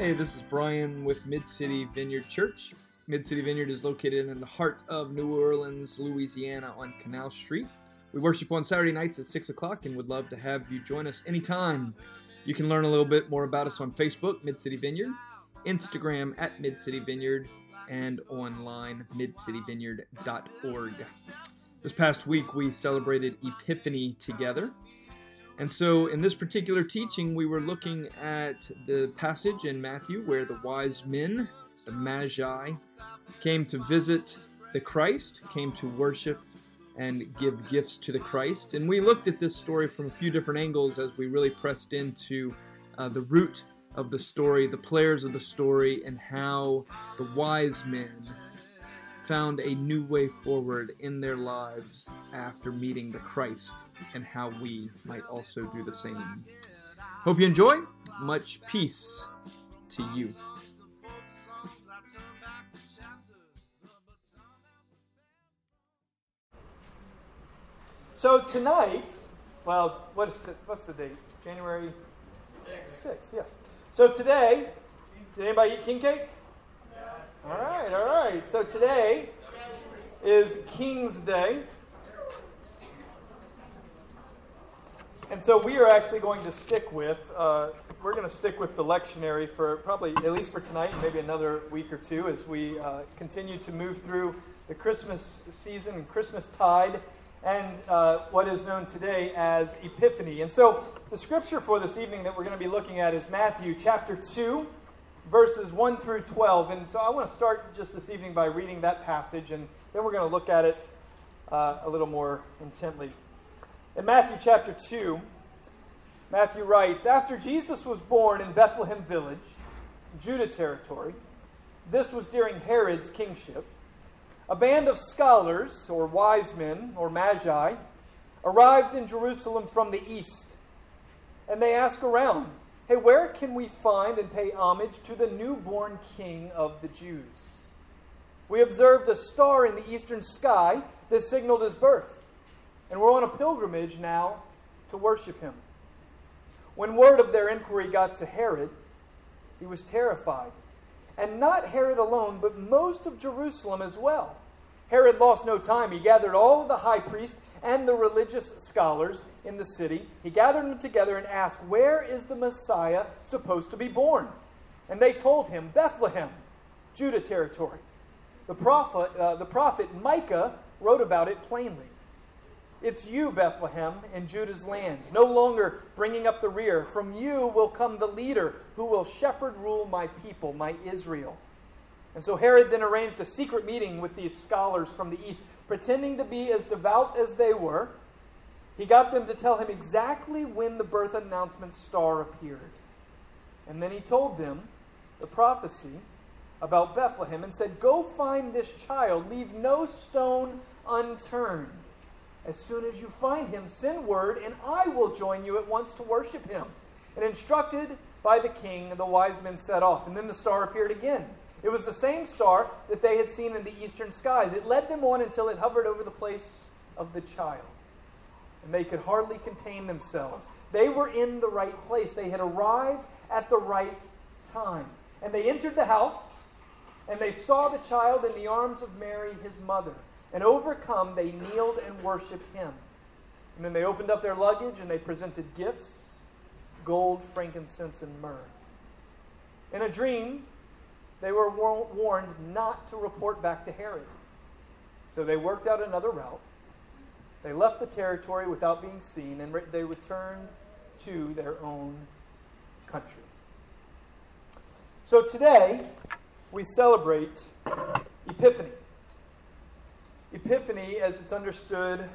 Hey, this is Brian with Mid City Vineyard Church. Mid City Vineyard is located in the heart of New Orleans, Louisiana, on Canal Street. We worship on Saturday nights at 6 o'clock and would love to have you join us anytime. You can learn a little bit more about us on Facebook, Mid City Vineyard, Instagram at Mid City Vineyard, and online, midcityvineyard.org. This past week, we celebrated Epiphany together. And so, in this particular teaching, we were looking at the passage in Matthew where the wise men, the Magi, came to visit the Christ, came to worship and give gifts to the Christ. And we looked at this story from a few different angles as we really pressed into uh, the root of the story, the players of the story, and how the wise men found a new way forward in their lives after meeting the Christ and how we might also do the same. Hope you enjoy. Much peace to you. So tonight, well, what is t- what's the date? January 6th, yes. So today, did anybody eat king cake? All right, all right. So today is King's Day. And so we are actually going to stick with, uh, we're going to stick with the lectionary for probably, at least for tonight, maybe another week or two as we uh, continue to move through the Christmas season and Christmas tide and uh, what is known today as Epiphany. And so the scripture for this evening that we're going to be looking at is Matthew chapter 2, verses 1 through 12. And so I want to start just this evening by reading that passage, and then we're going to look at it uh, a little more intently. In Matthew chapter 2, Matthew writes After Jesus was born in Bethlehem village, Judah territory, this was during Herod's kingship, a band of scholars, or wise men, or magi, arrived in Jerusalem from the east. And they asked around, Hey, where can we find and pay homage to the newborn king of the Jews? We observed a star in the eastern sky that signaled his birth and we're on a pilgrimage now to worship him. When word of their inquiry got to Herod, he was terrified. And not Herod alone, but most of Jerusalem as well. Herod lost no time. He gathered all the high priests and the religious scholars in the city. He gathered them together and asked, Where is the Messiah supposed to be born? And they told him, Bethlehem, Judah territory. The prophet, uh, the prophet Micah wrote about it plainly. It's you, Bethlehem, in Judah's land, no longer bringing up the rear. From you will come the leader who will shepherd rule my people, my Israel. And so Herod then arranged a secret meeting with these scholars from the east, pretending to be as devout as they were. He got them to tell him exactly when the birth announcement star appeared. And then he told them the prophecy about Bethlehem and said, Go find this child, leave no stone unturned. As soon as you find him, send word, and I will join you at once to worship him. And instructed by the king, the wise men set off. And then the star appeared again. It was the same star that they had seen in the eastern skies. It led them on until it hovered over the place of the child. And they could hardly contain themselves. They were in the right place. They had arrived at the right time. And they entered the house, and they saw the child in the arms of Mary, his mother. And overcome, they kneeled and worshiped him. And then they opened up their luggage and they presented gifts gold, frankincense, and myrrh. In a dream, they were warned not to report back to Herod. So they worked out another route. They left the territory without being seen and they returned to their own country. So today, we celebrate Epiphany. Epiphany, as it's understood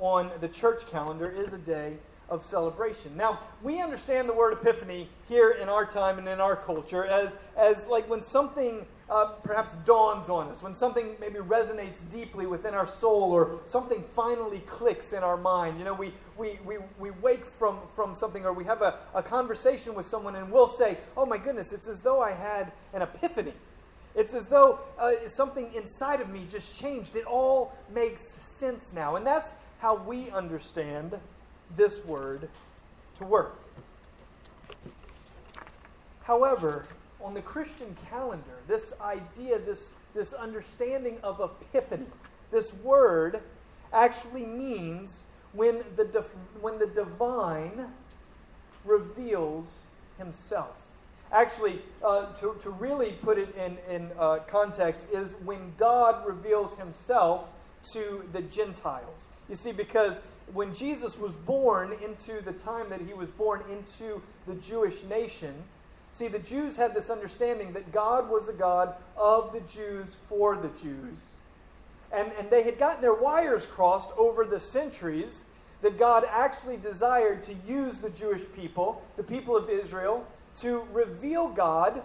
on the church calendar, is a day of celebration. Now, we understand the word epiphany here in our time and in our culture as, as like when something uh, perhaps dawns on us, when something maybe resonates deeply within our soul or something finally clicks in our mind. You know, we, we, we, we wake from, from something or we have a, a conversation with someone and we'll say, oh my goodness, it's as though I had an epiphany. It's as though uh, something inside of me just changed. It all makes sense now. And that's how we understand this word to work. However, on the Christian calendar, this idea, this, this understanding of epiphany, this word actually means when the, when the divine reveals himself. Actually, uh, to, to really put it in, in uh, context, is when God reveals himself to the Gentiles. You see, because when Jesus was born into the time that he was born into the Jewish nation, see, the Jews had this understanding that God was a God of the Jews for the Jews. And, and they had gotten their wires crossed over the centuries that God actually desired to use the Jewish people, the people of Israel, to reveal God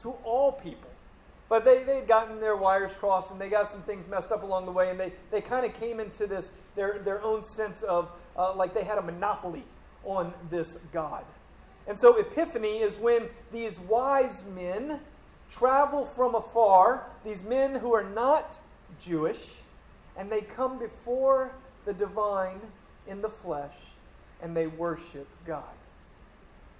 to all people. But they, they had gotten their wires crossed and they got some things messed up along the way, and they, they kind of came into this, their, their own sense of uh, like they had a monopoly on this God. And so, Epiphany is when these wise men travel from afar, these men who are not Jewish, and they come before the divine in the flesh and they worship God.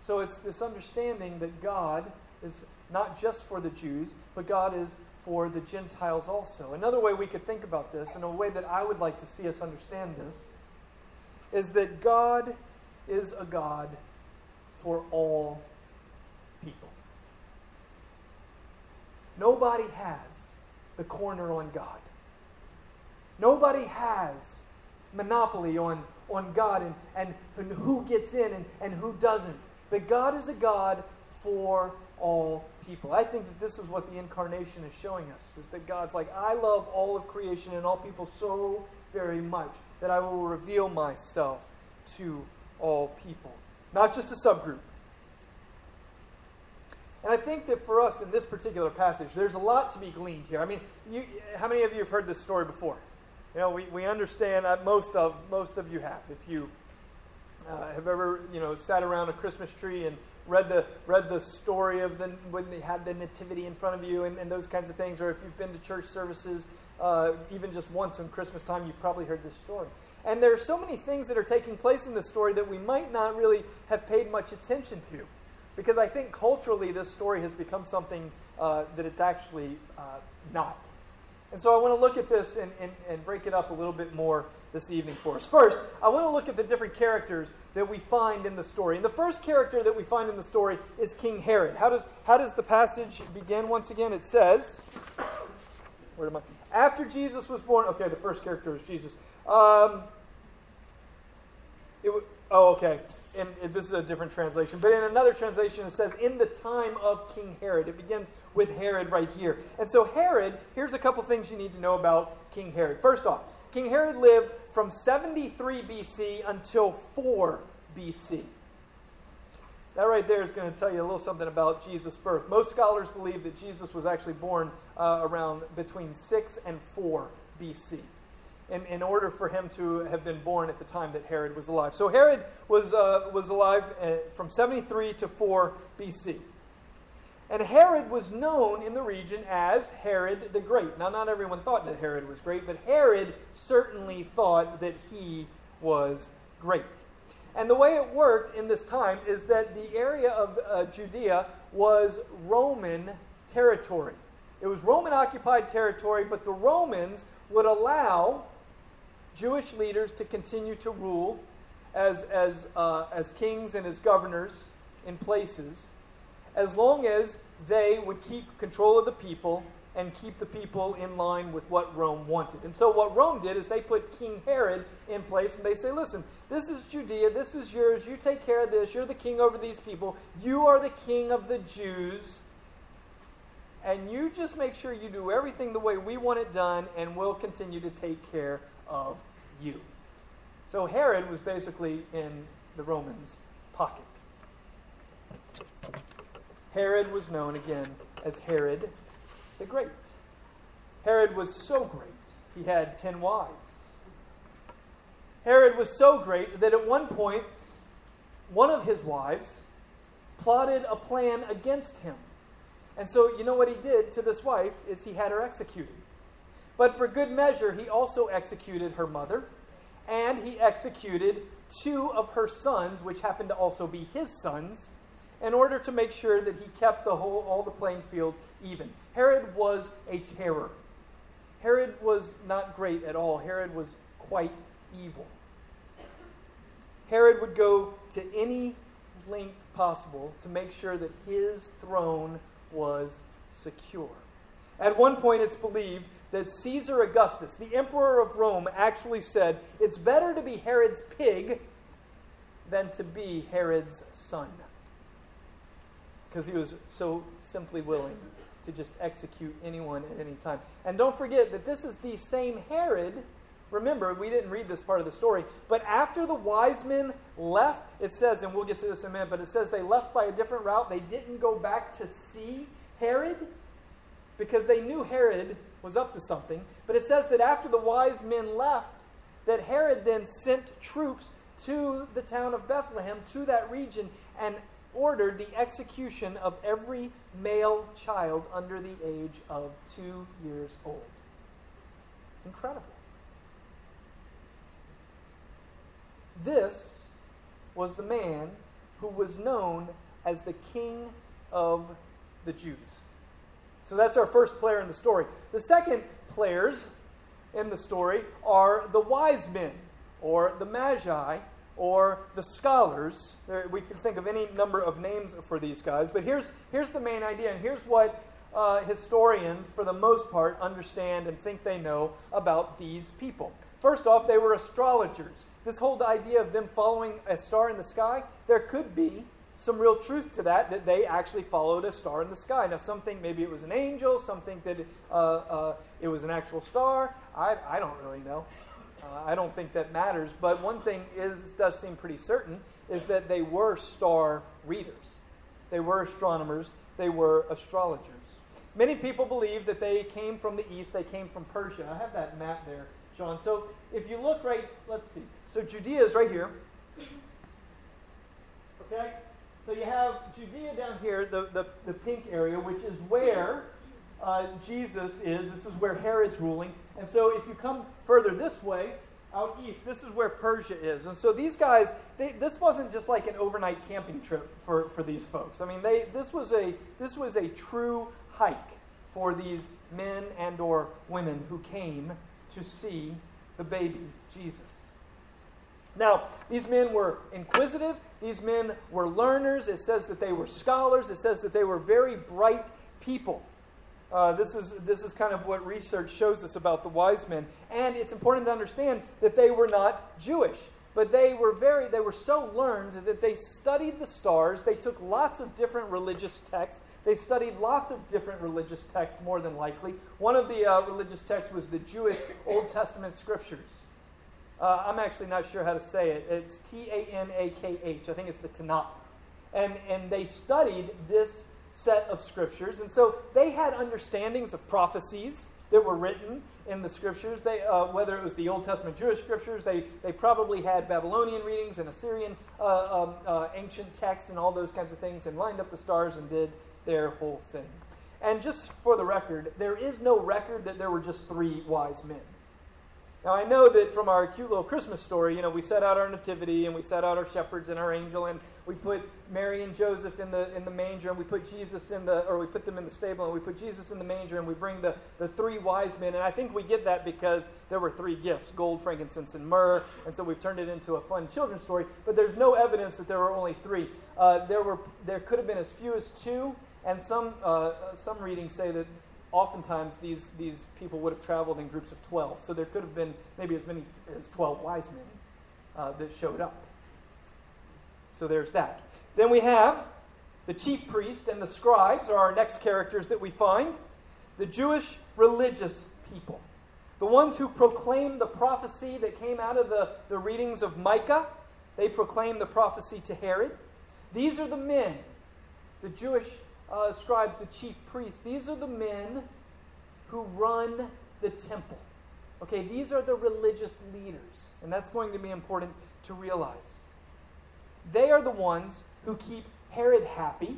So it's this understanding that God is not just for the Jews, but God is for the Gentiles also. Another way we could think about this, and a way that I would like to see us understand this, is that God is a God for all people. Nobody has the corner on God. Nobody has monopoly on, on God and, and, who gets in and, and who doesn't. But God is a God for all people. I think that this is what the incarnation is showing us is that God's like, I love all of creation and all people so very much that I will reveal myself to all people, not just a subgroup. And I think that for us in this particular passage, there's a lot to be gleaned here. I mean, you, how many of you have heard this story before? You know, we, we understand, uh, most, of, most of you have. If you uh, have ever, you know, sat around a Christmas tree and read the, read the story of the, when they had the nativity in front of you and, and those kinds of things, or if you've been to church services uh, even just once in Christmas time, you've probably heard this story. And there are so many things that are taking place in this story that we might not really have paid much attention to. Because I think culturally this story has become something uh, that it's actually uh, not. And so I want to look at this and, and, and break it up a little bit more this evening for us. First, I want to look at the different characters that we find in the story. And the first character that we find in the story is King Herod. How does, how does the passage begin once again? It says, where am I? After Jesus was born, okay, the first character is Jesus. Um, it, oh, okay in, this is a different translation, but in another translation it says, in the time of King Herod. It begins with Herod right here. And so, Herod, here's a couple things you need to know about King Herod. First off, King Herod lived from 73 BC until 4 BC. That right there is going to tell you a little something about Jesus' birth. Most scholars believe that Jesus was actually born uh, around between 6 and 4 BC in, in order for him to have been born at the time that Herod was alive. So Herod was, uh, was alive uh, from 73 to 4 BC. And Herod was known in the region as Herod the Great. Now, not everyone thought that Herod was great, but Herod certainly thought that he was great. And the way it worked in this time is that the area of uh, Judea was Roman territory. It was Roman occupied territory, but the Romans would allow Jewish leaders to continue to rule as, as, uh, as kings and as governors in places, as long as they would keep control of the people and keep the people in line with what Rome wanted. And so, what Rome did is they put King Herod in place and they say, Listen, this is Judea, this is yours, you take care of this, you're the king over these people, you are the king of the Jews, and you just make sure you do everything the way we want it done, and we'll continue to take care of you. So Herod was basically in the Romans' pocket. Herod was known again as Herod the Great. Herod was so great, he had ten wives. Herod was so great that at one point, one of his wives plotted a plan against him. And so, you know what he did to this wife is he had her executed. But for good measure, he also executed her mother, and he executed two of her sons, which happened to also be his sons, in order to make sure that he kept the whole, all the playing field even. Herod was a terror. Herod was not great at all. Herod was quite evil. Herod would go to any length possible to make sure that his throne was secure. At one point, it's believed that Caesar Augustus, the emperor of Rome, actually said, It's better to be Herod's pig than to be Herod's son. Because he was so simply willing to just execute anyone at any time. And don't forget that this is the same Herod. Remember, we didn't read this part of the story, but after the wise men left, it says, and we'll get to this in a minute, but it says they left by a different route. They didn't go back to see Herod because they knew Herod was up to something. But it says that after the wise men left, that Herod then sent troops to the town of Bethlehem, to that region, and ordered the execution of every male child under the age of two years old. Incredible. This was the man who was known as the King of the Jews. So that's our first player in the story. The second players in the story are the wise men, or the magi, or the scholars. We can think of any number of names for these guys, but here's, here's the main idea, and here's what uh, historians, for the most part, understand and think they know about these people. First off, they were astrologers. This whole idea of them following a star in the sky, there could be some real truth to that, that they actually followed a star in the sky. Now, some think maybe it was an angel, some think that uh, uh, it was an actual star. I, I don't really know. Uh, I don't think that matters. But one thing is does seem pretty certain is that they were star readers. They were astronomers. They were astrologers. Many people believe that they came from the east. They came from Persia. I have that map there, John. So if you look right, let's see. So Judea is right here. Okay? So you have Judea down here, the, the, the pink area, which is where uh, Jesus is. This is where Herod's ruling. And so if you come further this way, out east, this is where Persia is. And so these guys, they, this wasn't just like an overnight camping trip for, for these folks. I mean, they, this, was a, this was a true hike for these men and or women who came to see the baby Jesus. Now, these men were inquisitive. These men were learners. It says that they were scholars. It says that they were very bright people. Uh, this, is, this is kind of what research shows us about the wise men. And it's important to understand that they were not Jewish. But they were very, they were so learned that they studied the stars. They took lots of different religious texts. They studied lots of different religious texts, more than likely. One of the uh, religious texts was the Jewish Old Testament scriptures. Uh, I'm actually not sure how to say it. It's T A N A K H. I think it's the Tanakh. And, and they studied this set of scriptures. And so they had understandings of prophecies that were written in the scriptures. They, uh, whether it was the Old Testament Jewish scriptures, they, they probably had Babylonian readings and Assyrian uh, um, uh, ancient texts and all those kinds of things and lined up the stars and did their whole thing. And just for the record, there is no record that there were just three wise men. Now, I know that from our cute little Christmas story, you know, we set out our nativity and we set out our shepherds and our angel and we put Mary and Joseph in the, in the manger and we put Jesus in the, or we put them in the stable and we put Jesus in the manger and we bring the, the three wise men. And I think we get that because there were three gifts gold, frankincense, and myrrh. And so we've turned it into a fun children's story. But there's no evidence that there were only three. Uh, there, were, there could have been as few as two. And some, uh, some readings say that oftentimes these, these people would have traveled in groups of 12. So there could have been maybe as many as 12 wise men uh, that showed up. So there's that. Then we have the chief priest and the scribes are our next characters that we find. The Jewish religious people. The ones who proclaim the prophecy that came out of the, the readings of Micah. They proclaim the prophecy to Herod. These are the men, the Jewish uh, scribes, the chief priests, these are the men who run the temple. Okay, these are the religious leaders, and that's going to be important to realize. They are the ones who keep Herod happy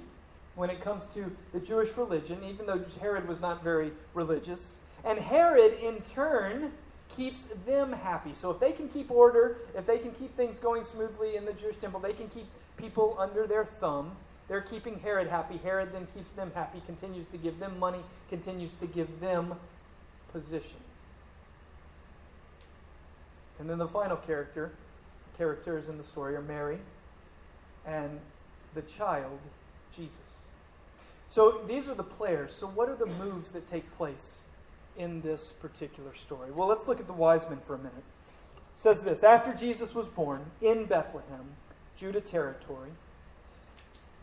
when it comes to the Jewish religion, even though Herod was not very religious. And Herod, in turn, keeps them happy. So if they can keep order, if they can keep things going smoothly in the Jewish temple, they can keep people under their thumb, They're keeping Herod happy. Herod then keeps them happy, continues to give them money, continues to give them position. And then the final character, characters in the story are Mary and the child, Jesus. So these are the players. So, what are the moves that take place in this particular story? Well, let's look at the wise men for a minute. It says this After Jesus was born in Bethlehem, Judah territory,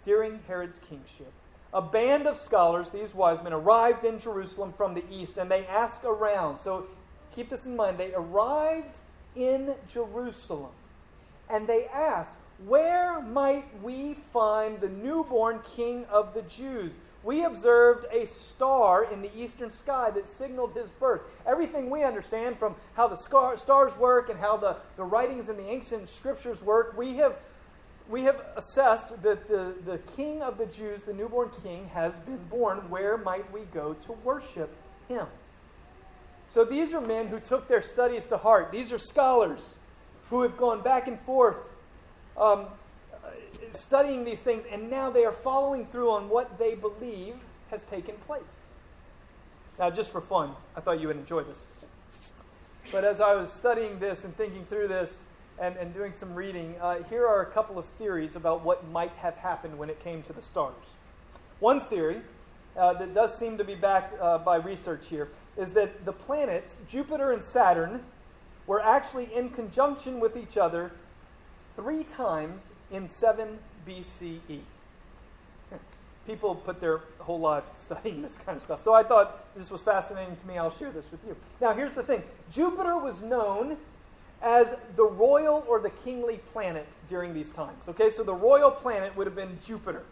during Herod's kingship, a band of scholars, these wise men, arrived in Jerusalem from the east and they asked around. So, keep this in mind. They arrived in Jerusalem and they asked, where might we find the newborn king of the Jews? We observed a star in the eastern sky that signaled his birth. Everything we understand from how the stars work and how the, the writings in the ancient scriptures work, we have, we have assessed that the, the king of the Jews, the newborn king, has been born. Where might we go to worship him? So these are men who took their studies to heart. These are scholars who have gone back and forth um, studying these things, and now they are following through on what they believe has taken place. Now, just for fun, I thought you would enjoy this. But as I was studying this and thinking through this and, and doing some reading, uh, here are a couple of theories about what might have happened when it came to the stars. One theory uh, that does seem to be backed uh, by research here is that the planets, Jupiter and Saturn, were actually in conjunction with each other three times in 7 BCE. People put their whole lives to studying this kind of stuff. So I thought this was fascinating to me. I'll share this with you. Now, here's the thing Jupiter was known as the royal or the kingly planet during these times. Okay, so the royal planet would have been Jupiter.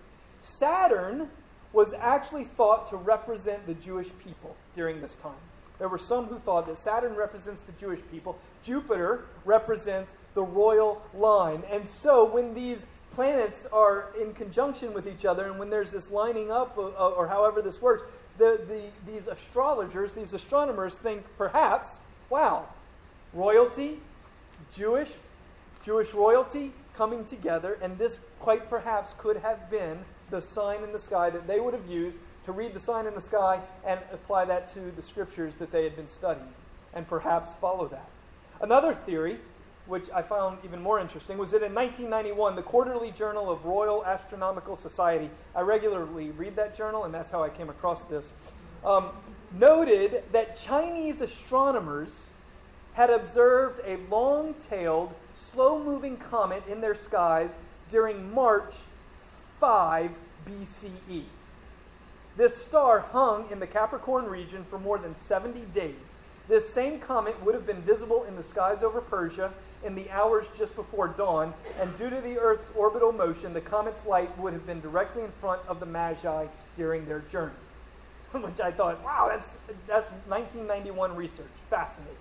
Saturn was actually thought to represent the Jewish people during this time. There were some who thought that Saturn represents the Jewish people, Jupiter represents the royal line. And so when these planets are in conjunction with each other, and when there's this lining up, or, or however this works, the, the, these astrologers, these astronomers think perhaps, wow, royalty, Jewish, Jewish royalty coming together, and this quite perhaps could have been the sign in the sky that they would have used to read the sign in the sky and apply that to the scriptures that they had been studying and perhaps follow that. Another theory, which I found even more interesting, was that in 1991, the Quarterly Journal of Royal Astronomical Society, I regularly read that journal, and that's how I came across this, um, noted that Chinese astronomers had observed a long tailed, slow moving comet in their skies during March 5 BCE. This star hung in the Capricorn region for more than 70 days. This same comet would have been visible in the skies over Persia in the hours just before dawn, and due to the Earth's orbital motion, the comet's light would have been directly in front of the Magi during their journey. Which I thought, wow, that's, that's 1991 research. Fascinating.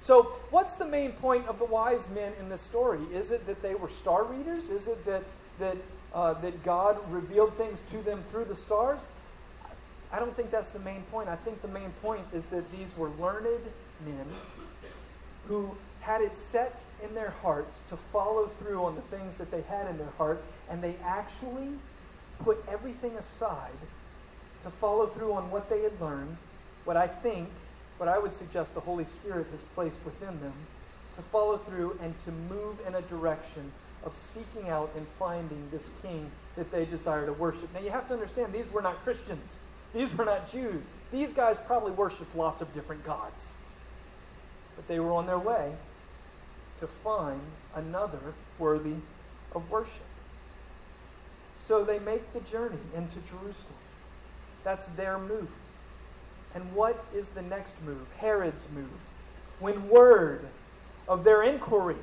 So, what's the main point of the wise men in this story? Is it that they were star readers? Is it that, that, uh, that God revealed things to them through the stars? I don't think that's the main point. I think the main point is that these were learned men who had it set in their hearts to follow through on the things that they had in their heart, and they actually put everything aside to follow through on what they had learned, what I think, what I would suggest the Holy Spirit has placed within them, to follow through and to move in a direction of seeking out and finding this king that they desire to worship. Now, you have to understand, these were not Christians. These were not Jews. These guys probably worshiped lots of different gods. But they were on their way to find another worthy of worship. So they make the journey into Jerusalem. That's their move. And what is the next move? Herod's move. When word of their inquiry,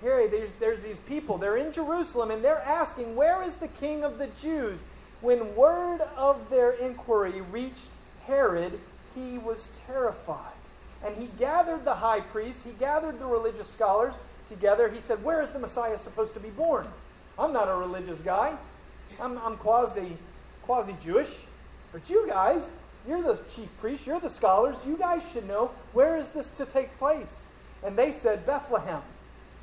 here there's, there's these people, they're in Jerusalem and they're asking, Where is the king of the Jews? When word of their inquiry reached Herod, he was terrified. And he gathered the high priest, he gathered the religious scholars together. He said, Where is the Messiah supposed to be born? I'm not a religious guy. I'm, I'm quasi quasi Jewish. But you guys, you're the chief priests, you're the scholars, you guys should know where is this to take place? And they said, Bethlehem.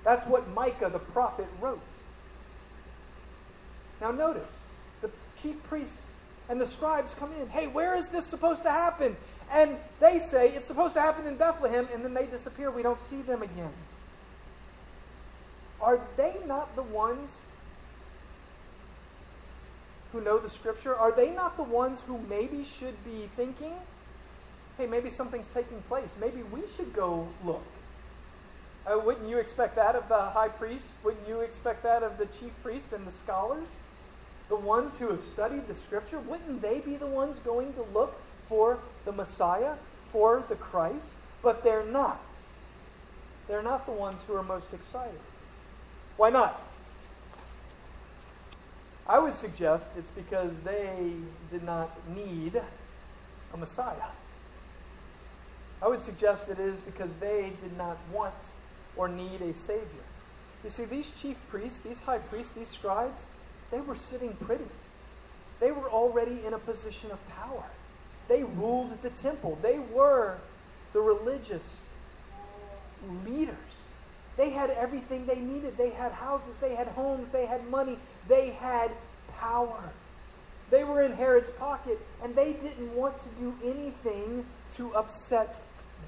That's what Micah the prophet wrote. Now, notice the chief priests and the scribes come in. Hey, where is this supposed to happen? And they say it's supposed to happen in Bethlehem, and then they disappear. We don't see them again. Are they not the ones who know the scripture? Are they not the ones who maybe should be thinking, hey, maybe something's taking place? Maybe we should go look. Uh, wouldn't you expect that of the high priest? Wouldn't you expect that of the chief priest and the scholars? The ones who have studied the scripture, wouldn't they be the ones going to look for the Messiah, for the Christ? But they're not. They're not the ones who are most excited. Why not? I would suggest it's because they did not need a Messiah. I would suggest that it is because they did not want or need a Savior. You see, these chief priests, these high priests, these scribes, they were sitting pretty. They were already in a position of power. They ruled the temple. They were the religious leaders. They had everything they needed. They had houses, they had homes, they had money, they had power. They were in Herod's pocket, and they didn't want to do anything to upset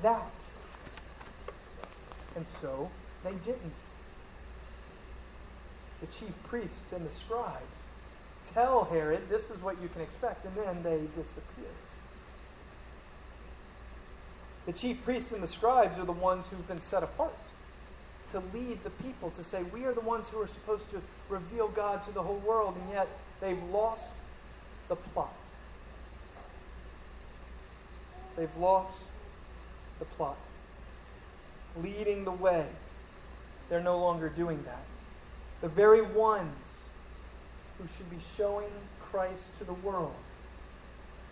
that. And so they didn't. The chief priests and the scribes tell Herod, this is what you can expect, and then they disappear. The chief priests and the scribes are the ones who've been set apart to lead the people, to say, we are the ones who are supposed to reveal God to the whole world, and yet they've lost the plot. They've lost the plot leading the way. They're no longer doing that. The very ones who should be showing Christ to the world,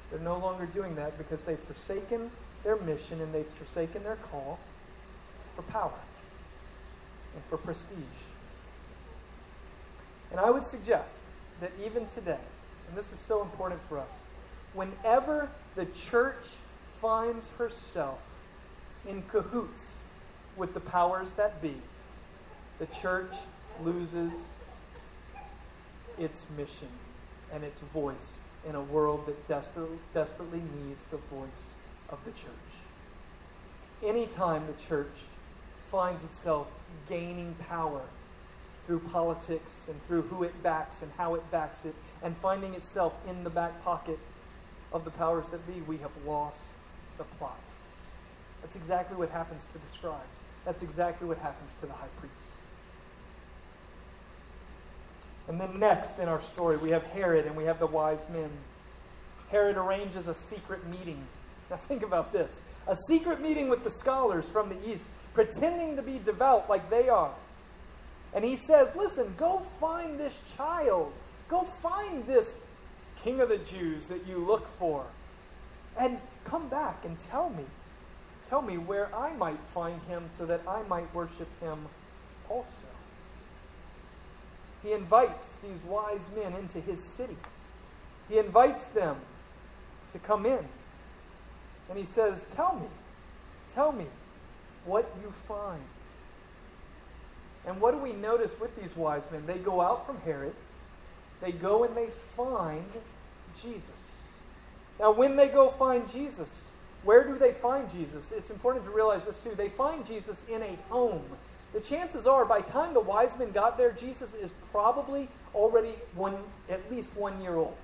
they're no longer doing that because they've forsaken their mission and they've forsaken their call for power and for prestige. And I would suggest that even today, and this is so important for us, whenever the church finds herself in cahoots with the powers that be, the church loses its mission and its voice in a world that desperately, desperately needs the voice of the church. Anytime the church finds itself gaining power through politics and through who it backs and how it backs it, and finding itself in the back pocket of the powers that be, we have lost the plot. That's exactly what happens to the scribes. That's exactly what happens to the high priests. And then next in our story, we have Herod and we have the wise men. Herod arranges a secret meeting. Now, think about this a secret meeting with the scholars from the east, pretending to be devout like they are. And he says, Listen, go find this child. Go find this king of the Jews that you look for. And come back and tell me Tell me where I might find him so that I might worship him also. He invites these wise men into his city. He invites them to come in. And he says, Tell me, tell me what you find. And what do we notice with these wise men? They go out from Herod, they go and they find Jesus. Now, when they go find Jesus, where do they find Jesus? It's important to realize this too. They find Jesus in a home. The chances are, by time the wise men got there, Jesus is probably already one, at least one year old.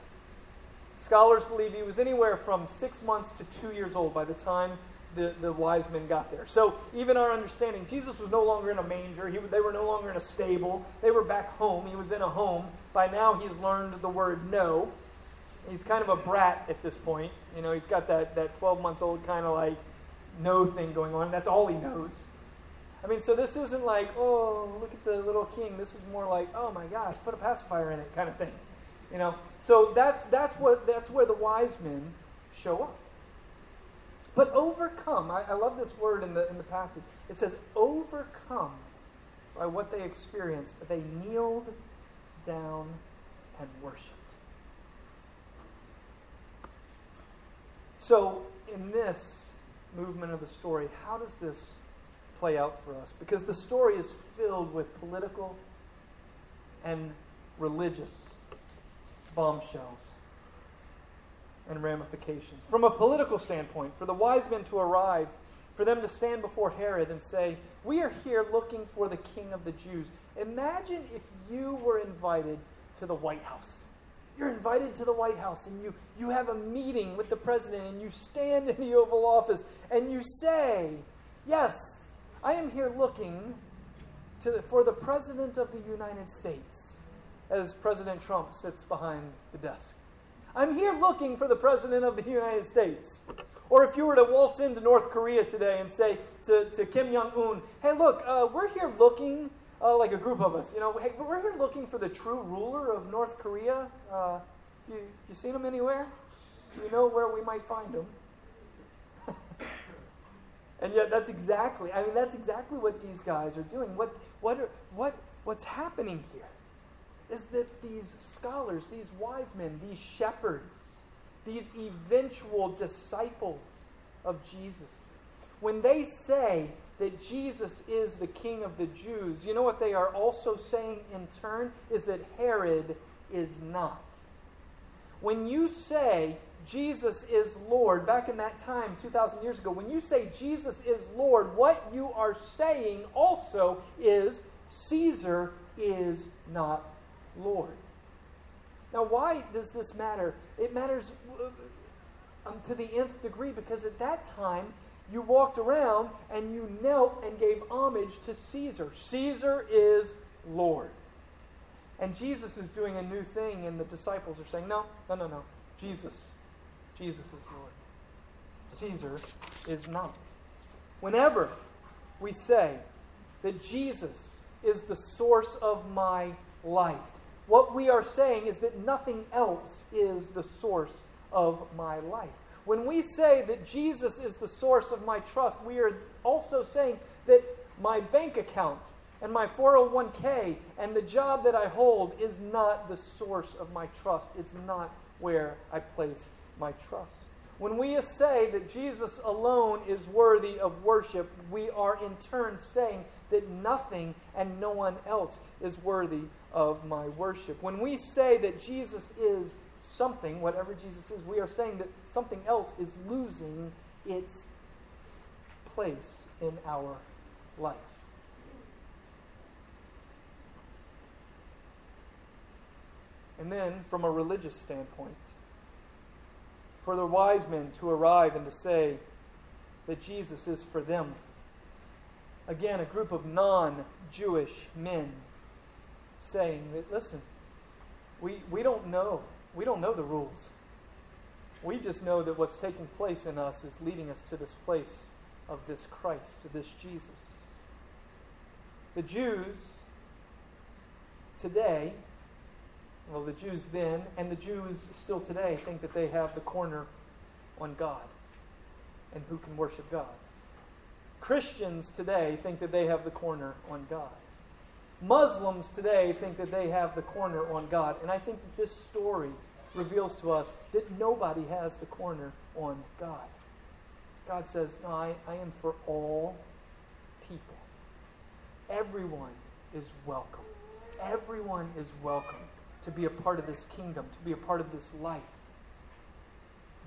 Scholars believe he was anywhere from six months to two years old by the time the, the wise men got there. So, even our understanding, Jesus was no longer in a manger. He, they were no longer in a stable. They were back home. He was in a home. By now, he's learned the word no. He's kind of a brat at this point. You know, he's got that, that 12 month old kind of like no thing going on. That's all he knows. I mean, so this isn't like, oh, look at the little king. This is more like, oh my gosh, put a pacifier in it kind of thing. You know, so that's that's what that's where the wise men show up. But overcome, I, I love this word in the in the passage. It says, overcome by what they experienced, they kneeled down and worshiped. So, in this movement of the story, how does this play out for us? Because the story is filled with political and religious bombshells and ramifications. From a political standpoint, for the wise men to arrive, for them to stand before Herod and say, We are here looking for the king of the Jews. Imagine if you were invited to the White House. You're invited to the White House and you, you have a meeting with the president and you stand in the Oval Office and you say, Yes, I am here looking to the, for the President of the United States as President Trump sits behind the desk. I'm here looking for the President of the United States. Or if you were to waltz into North Korea today and say to, to Kim Jong un, hey, look, uh, we're here looking, uh, like a group of us, you know, hey, we're here looking for the true ruler of North Korea. Uh, you, you seen him anywhere? Do you know where we might find him? and yet, that's exactly, I mean, that's exactly what these guys are doing. What, what, are, what, what's happening here? Is that these scholars, these wise men, these shepherds, these eventual disciples of Jesus, when they say that Jesus is the king of the Jews, you know what they are also saying in turn? Is that Herod is not. When you say Jesus is Lord, back in that time, 2,000 years ago, when you say Jesus is Lord, what you are saying also is Caesar is not Lord. Now, why does this matter? It matters uh, um, to the nth degree because at that time you walked around and you knelt and gave homage to Caesar. Caesar is Lord. And Jesus is doing a new thing, and the disciples are saying, No, no, no, no. Jesus. Jesus is Lord. Caesar is not. Whenever we say that Jesus is the source of my life, what we are saying is that nothing else is the source of my life. When we say that Jesus is the source of my trust, we are also saying that my bank account and my 401k and the job that I hold is not the source of my trust. It's not where I place my trust. When we say that Jesus alone is worthy of worship, we are in turn saying that nothing and no one else is worthy of my worship. When we say that Jesus is something, whatever Jesus is, we are saying that something else is losing its place in our life. And then, from a religious standpoint, for the wise men to arrive and to say that Jesus is for them. Again, a group of non Jewish men saying that, listen, we, we don't know. We don't know the rules. We just know that what's taking place in us is leading us to this place of this Christ, to this Jesus. The Jews today well, the Jews then and the Jews still today think that they have the corner on God and who can worship God. Christians today think that they have the corner on God. Muslims today think that they have the corner on God. And I think that this story reveals to us that nobody has the corner on God. God says, No, I, I am for all people. Everyone is welcome. Everyone is welcome to be a part of this kingdom, to be a part of this life.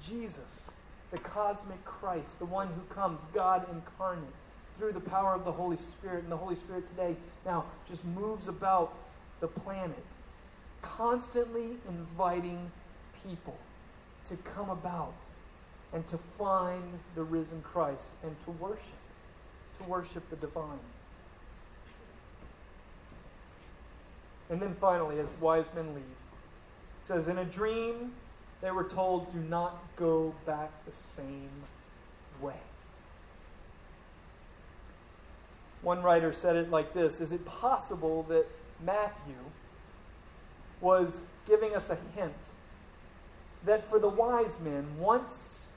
Jesus, the cosmic Christ, the one who comes, God incarnate, through the power of the Holy Spirit. And the Holy Spirit today now just moves about the planet, constantly inviting people to come about and to find the risen Christ and to worship, to worship the divine. And then finally, as wise men leave, says, In a dream, they were told, Do not go back the same way. One writer said it like this Is it possible that Matthew was giving us a hint that for the wise men, once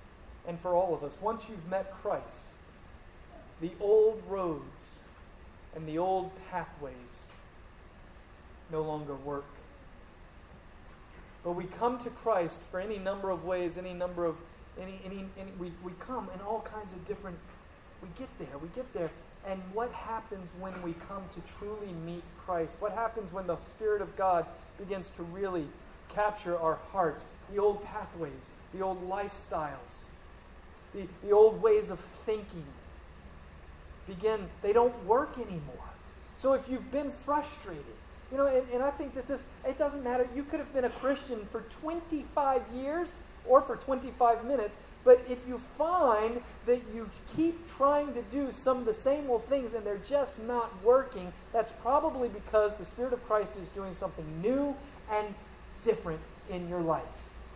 and for all of us, once you've met Christ, the old roads and the old pathways no longer work. But we come to Christ for any number of ways, any number of, any, any, any we, we come in all kinds of different, we get there, we get there. And what happens when we come to truly meet Christ? What happens when the Spirit of God begins to really capture our hearts, the old pathways, the old lifestyles, the, the old ways of thinking begin, they don't work anymore. So if you've been frustrated, you know, and, and I think that this, it doesn't matter. You could have been a Christian for 25 years or for 25 minutes, but if you find that you keep trying to do some of the same old things and they're just not working, that's probably because the Spirit of Christ is doing something new and different in your life.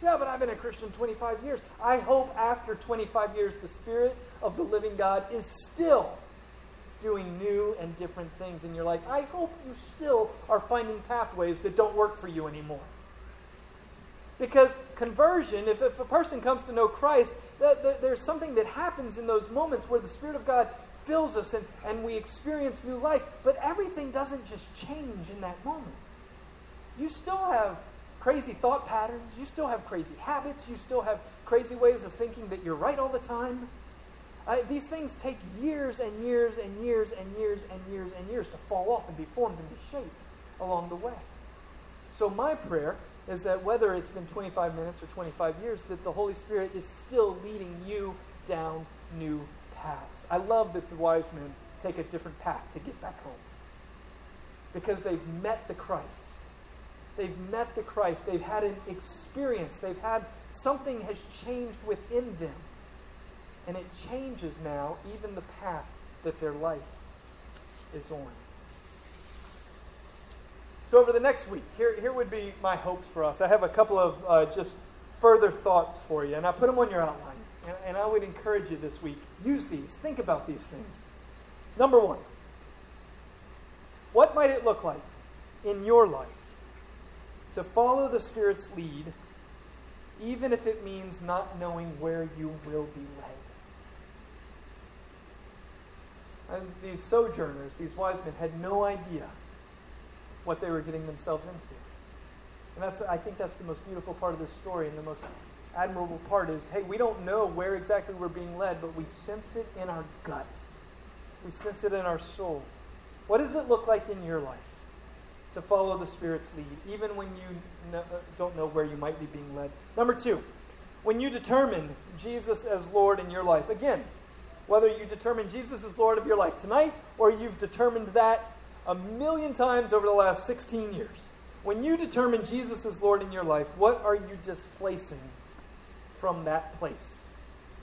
Yeah, but I've been a Christian 25 years. I hope after 25 years, the Spirit of the living God is still doing new and different things in your life. I hope you still are finding pathways that don't work for you anymore. Because conversion, if, if a person comes to know Christ, that, there's something that happens in those moments where the Spirit of God fills us and, and we experience new life. But everything doesn't just change in that moment. You still have crazy thought patterns, you still have crazy habits, you still have crazy ways of thinking that you're right all the time. Uh, these things take years and years and years and years and years and years to fall off and be formed and be shaped along the way. So, my prayer is that whether it's been 25 minutes or 25 years, that the Holy Spirit is still leading you down new paths. I love that the wise men take a different path to get back home because they've met the Christ. They've met the Christ. They've had an experience. They've had something has changed within them and it changes now even the path that their life is on. So, over the next week, here, here would be my hopes for us. I have a couple of uh, just further thoughts for you, and I put them on your outline. And, and I would encourage you this week use these, think about these things. Number one, what might it look like in your life to follow the Spirit's lead, even if it means not knowing where you will be led? And these sojourners, these wise men, had no idea what they were getting themselves into. And that's, I think that's the most beautiful part of this story, and the most admirable part is hey, we don't know where exactly we're being led, but we sense it in our gut. We sense it in our soul. What does it look like in your life to follow the Spirit's lead, even when you know, uh, don't know where you might be being led? Number two, when you determine Jesus as Lord in your life, again, whether you determine Jesus as Lord of your life tonight or you've determined that a million times over the last 16 years. When you determine Jesus is Lord in your life, what are you displacing from that place?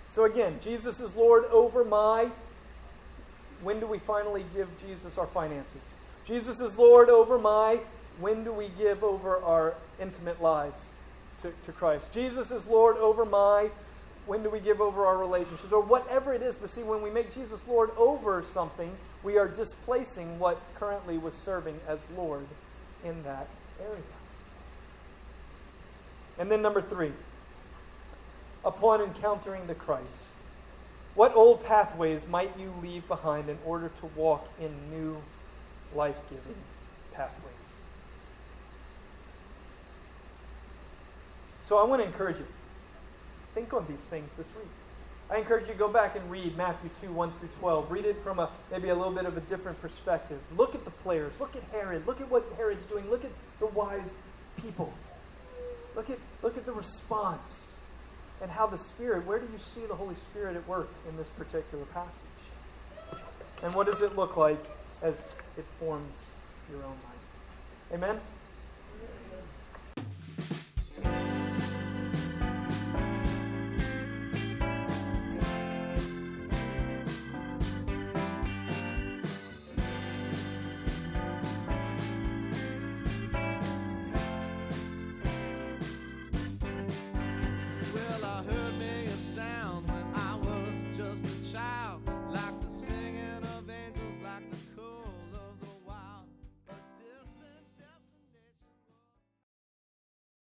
So, again, Jesus is Lord over my. When do we finally give Jesus our finances? Jesus is Lord over my. When do we give over our intimate lives to, to Christ? Jesus is Lord over my when do we give over our relationships, or whatever it is. But see, when we make Jesus Lord over something, we are displacing what currently was serving as Lord in that area. And then, number three, upon encountering the Christ, what old pathways might you leave behind in order to walk in new life giving pathways? So, I want to encourage you Think on these things this week. I encourage you to go back and read Matthew 2, 1 through 12. Read it from a maybe a little bit of a different perspective. Look at the players. Look at Herod. Look at what Herod's doing. Look at the wise people. Look at, look at the response and how the Spirit, where do you see the Holy Spirit at work in this particular passage? And what does it look like as it forms your own life? Amen?